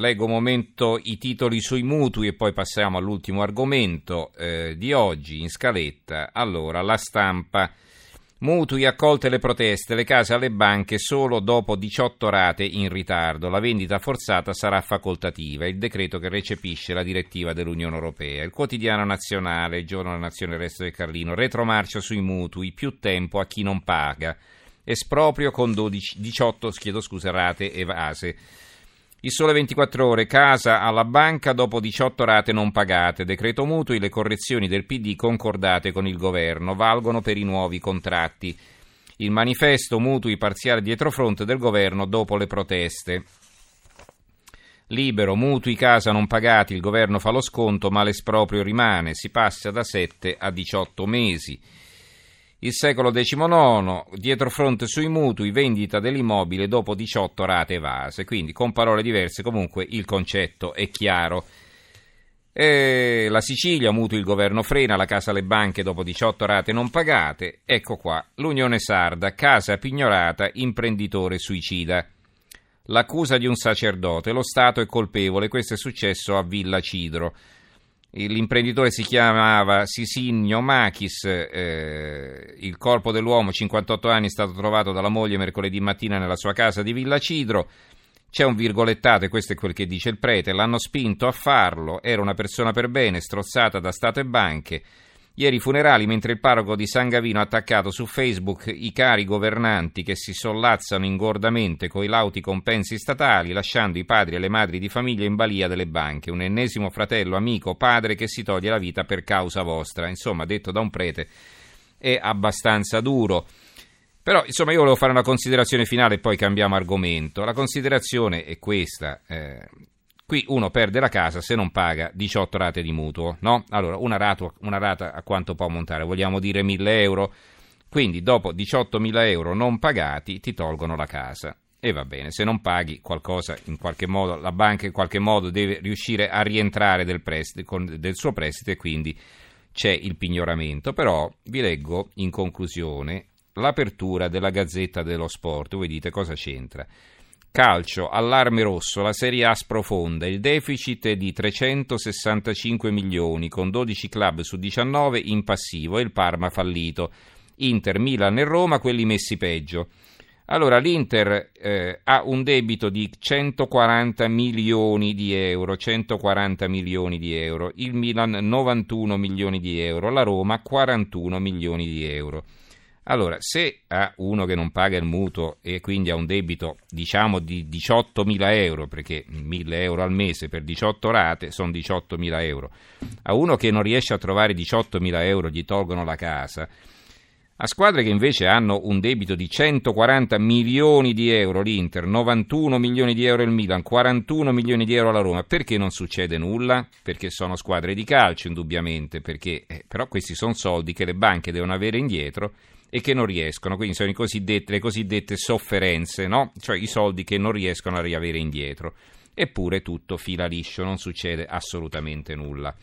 leggo un momento i titoli sui mutui e poi passiamo all'ultimo argomento eh, di oggi in scaletta. Allora, la stampa. Mutui accolte le proteste, le case alle banche solo dopo 18 rate in ritardo. La vendita forzata sarà facoltativa. Il decreto che recepisce la direttiva dell'Unione Europea. Il quotidiano nazionale, il giorno della nazione, il resto del Carlino. Retromarcia sui mutui, più tempo a chi non paga. Esproprio con 12, 18 chiedo scusa, rate evase. Il sole 24 ore, casa alla banca dopo 18 rate non pagate, decreto mutui, le correzioni del PD concordate con il governo, valgono per i nuovi contratti. Il manifesto mutui parziale dietrofront del governo dopo le proteste. Libero, mutui casa non pagati, il governo fa lo sconto ma l'esproprio rimane, si passa da 7 a 18 mesi. Il secolo XIX, dietro fronte sui mutui, vendita dell'immobile dopo 18 rate evase. Quindi, con parole diverse, comunque il concetto è chiaro. E la Sicilia, mutui il governo frena, la casa alle banche dopo 18 rate non pagate. Ecco qua, l'Unione Sarda, casa pignorata, imprenditore suicida. L'accusa di un sacerdote, lo Stato è colpevole, questo è successo a Villa Cidro. L'imprenditore si chiamava Sisinio Machis, eh, il corpo dell'uomo, 58 anni, è stato trovato dalla moglie mercoledì mattina nella sua casa di Villa Cidro. C'è un virgolettato, e questo è quel che dice il prete, l'hanno spinto a farlo, era una persona per bene, strozzata da Stato e banche. Ieri i funerali, mentre il parroco di San Gavino ha attaccato su Facebook i cari governanti che si sollazzano ingordamente coi lauti compensi statali, lasciando i padri e le madri di famiglia in balia delle banche. Un ennesimo fratello, amico, padre che si toglie la vita per causa vostra. Insomma, detto da un prete, è abbastanza duro. Però, insomma, io volevo fare una considerazione finale e poi cambiamo argomento. La considerazione è questa. Eh, Qui uno perde la casa se non paga 18 rate di mutuo, no? Allora, una rata, una rata a quanto può montare? Vogliamo dire 1000 euro? Quindi dopo 18.000 euro non pagati ti tolgono la casa. E va bene, se non paghi qualcosa, in qualche modo, la banca in qualche modo deve riuscire a rientrare del, prestito, del suo prestito e quindi c'è il pignoramento. Però vi leggo in conclusione l'apertura della Gazzetta dello Sport, voi dite cosa c'entra. Calcio, allarme rosso, la Serie A sprofonda, il deficit è di 365 milioni con 12 club su 19 in passivo e il Parma fallito. Inter, Milan e Roma quelli messi peggio. Allora l'Inter eh, ha un debito di 140 milioni di euro, 140 milioni di euro, il Milan 91 milioni di euro, la Roma 41 milioni di euro. Allora, se ha uno che non paga il mutuo e quindi ha un debito, diciamo, di 18.000 euro, perché 1.000 euro al mese per 18 rate sono 18.000 euro, a uno che non riesce a trovare 18.000 euro gli tolgono la casa, a squadre che invece hanno un debito di 140 milioni di euro l'Inter, 91 milioni di euro il Milan, 41 milioni di euro la Roma, perché non succede nulla? Perché sono squadre di calcio indubbiamente, perché, eh, però questi sono soldi che le banche devono avere indietro e che non riescono, quindi sono cosiddette, le cosiddette sofferenze, no? cioè i soldi che non riescono a riavere indietro. Eppure tutto fila liscio, non succede assolutamente nulla.